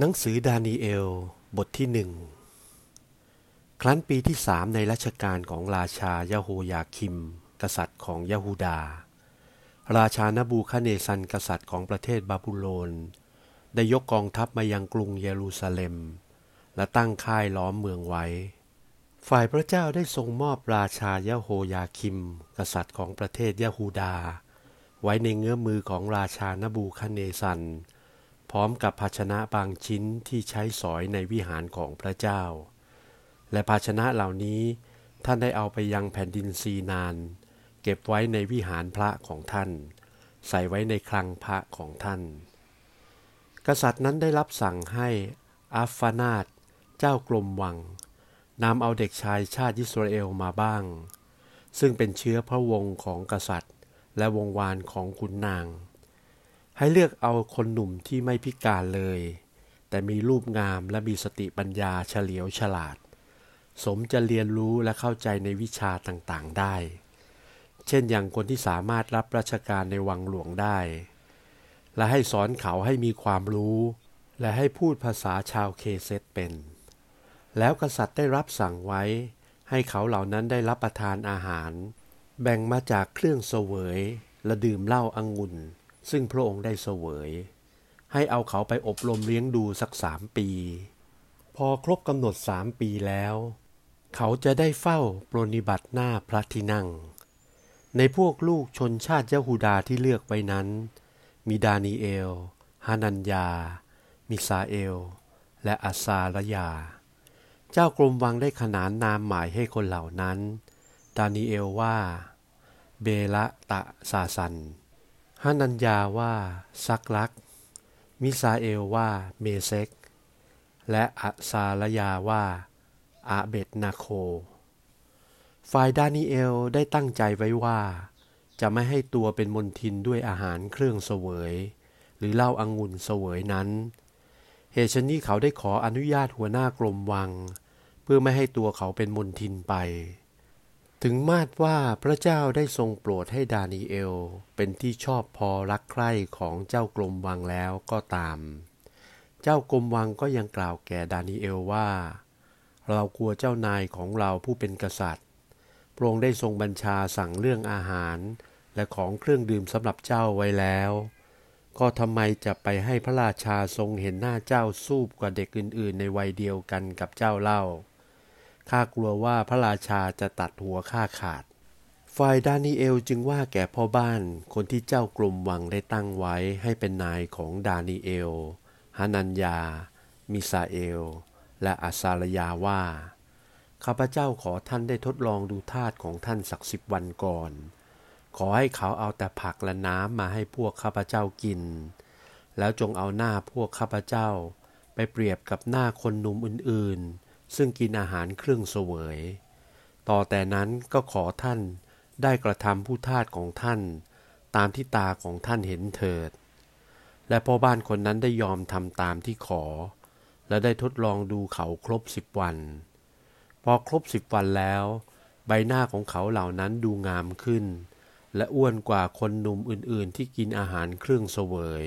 หนังสือดานีเอล บทที่หนึ่ง ครั้นปีที่สามในรัชกาลของราชายาโฮยาคิม กษัตริย์ของยะฮูดา ราชานบูคาเนซันกษัตริย์ของประเทศบาบิโลน ได้ยกกองทัพมายังกรุงเยรูซาเล็ม และตั้งค่ายล้อมเมืองไว้ ฝ่ายพระเจ้าได้ทรงมอบราชายาโฮยาคิม กษัตริย์ของประเทศยะฮูดา ไว้ในเงื้อมือของราชานบูคาเนซัน พร้อมกับภาชนะบางชิ้นที่ใช้สอยในวิหารของพระเจ้า และภาชนะเหล่านี้ท่านได้เอาไปยังแผ่นดินซีนาน เก็บไว้ในวิหารพระของท่าน ใส่ไว้ในคลังพระของท่าน กษัตริย์นั้นได้รับสั่งให้อัฟฟานาตเจ้ากรมวังนำเอาเด็กชายชาติอิสราเอลมาบ้าง ซึ่งเป็นเชื้อพระวงศ์ของกษัตริย์ และวงวานของขุนนาง ให้เลือกเอาคนหนุ่มที่ไม่พิการเลย แต่มีรูปงามและมีสติปัญญาเฉลียวฉลาด สมจะเรียนรู้และเข้าใจในวิชาต่างๆได้ เช่นอย่างคนที่สามารถรับราชการในวังหลวงได้ และให้สอนเขาให้มีความรู้ และให้พูดภาษาชาวเคเซตเป็น แล้วกษัตริย์ได้รับสั่งไว้ ให้เขาเหล่านั้นได้รับประทานอาหาร แบ่งมาจากเครื่องเสวย และดื่มเหล้าอางุ่น ซึ่งพระองค์ได้เสวย ให้เอาเขาไปอบรมเลี้ยงดูสักสามปี พอครบกำหนดสามปีแล้ว เขาจะได้เฝ้าปรนิบัติหน้าพระที่นั่ง ในพวกลูกชนชาติเจ้าฮูดาที่เลือกไว้นั้น มีดานีเอล ฮานัญญา มิซาเอล และอาซาลยา เจ้ากรมวังได้ขนานนามหมายให้คนเหล่านั้น ดานีเอลว่า เบลเทชัสซาร์ ฮานัญญาว่าชัดรัก มิซาเอลว่าเมชาค และอัซาลยาว่าอาเบดเนโก ฝ่ายดานิเอลได้ตั้งใจไว้ว่า จะไม่ให้ตัวเป็นมนทินด้วยอาหารเครื่องเสวย หรือเหล้าอางุ่นเสวยนั้น เหตุชนี้เขาได้ขออนุญาตหัวหน้ากรมวัง เพื่อไม่ให้ตัวเขาเป็นมนทินไป ถึงมาดว่าพระเจ้าได้ทรงโปรดให้ดานีเอล เป็นที่ชอบพอรักใคร่ของเจ้ากรมวังแล้วก็ตาม เจ้ากรมวังก็ยังกล่าวแก่ดานีเอลว่า เรากลัวเจ้านายของเราผู้เป็นกษัตริย์พระองค์ได้ทรงบัญชาสั่งเรื่องอาหารและของเครื่องดื่มสำหรับเจ้าไว้แล้ว ก็ทำไมจะไปให้พระราชาทรงเห็นหน้าเจ้าสู้กว่าเด็กอื่น ๆ ในวัยเดียวกันกับเจ้าเล่า ข้ากลัวว่าพระราชาจะตัดหัวข้าขาด ฝ่ายดานิเอลจึงว่าแก่พ่อบ้านคนที่เจ้ากรมวังได้ตั้งไว้ให้เป็นนายของดานิเอลฮานัญญา มิซาเอล และอาซาลยาว่า ข้าพเจ้าขอท่านได้ทดลองดูทาตของท่านสักสิบวันก่อน ขอให้เขาเอาแต่ผักและน้ำมาให้พวกข้าพเจ้ากิน แล้วจงเอาหน้าพวกข้าพเจ้า ไปเปรียบกับหน้าคนหนุ่มอื่นๆ ซึ่งกินอาหารเครื่องเสวย ต่อแต่นั้นก็ขอท่านได้กระทำผู้ทาสของท่าน ตามที่ตาของท่านเห็นเถิด และพ่อบ้านคนนั้นได้ยอมทำตามที่ขอ และได้ทดลองดูเขาครบสิบวัน พอครบสิบวันแล้ว ใบหน้าของเขาเหล่านั้นดูงามขึ้น และอ้วนกว่าคนหนุ่มอื่นๆ ที่กินอาหารเครื่องเสวย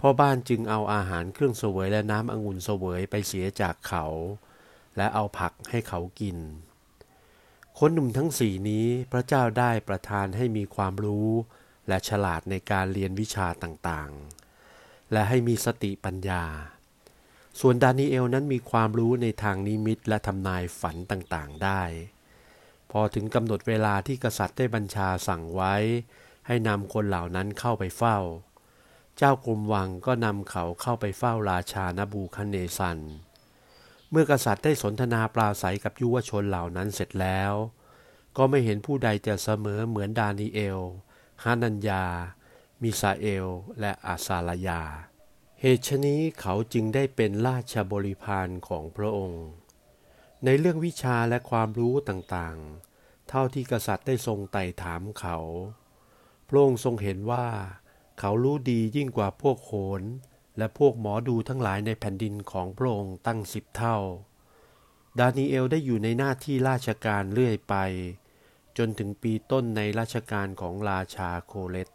พ่อบ้านจึงเอาอาหารเครื่องเสวยและน้ำองุ่นเสวยไปเสียจากเขา และเอาผักให้เขากิน คนหนุ่มทั้งสี่นี้พระเจ้าได้ประทานให้มีความรู้ และฉลาดในการเรียนวิชาต่างๆ และให้มีสติปัญญา ส่วนดานิเอลนั้นมีความรู้ในทางนิมิตและทำนายฝันต่างๆได้ พอถึงกำหนดเวลาที่กษัตริย์ได้บัญชาสั่งไว้ ให้นำคนเหล่านั้นเข้าไปเฝ้า เจ้ากรมวังก็นำเขาเข้าไปเฝ้าราชานบูคันเนซัน เมื่อกษัตริย์ได้สนทนาปราศัยกับยุวชนเหล่านั้นเสร็จแล้ว ก็ไม่เห็นผู้ใดจะเสมอเหมือนดานีเอล ฮานัญญา มิซาเอล และอาซาลยา เหตุชนี้เขาจึงได้เป็นราชบริพารของพระองค์ ในเรื่องวิชาและความรู้ต่างๆ เท่าที่กษัตริย์ได้ทรงไต่ถามเขา พระองค์ทรงเห็นว่า เขารู้ดียิ่งกว่าพวกโขน และพวกหมอดูทั้งหลายในแผ่นดินของพระองค์ตั้งสิบเท่า ดานีเอลได้อยู่ในหน้าที่ราชการเรื่อยไป จนถึงปีต้นในราชการของราชาโคเลต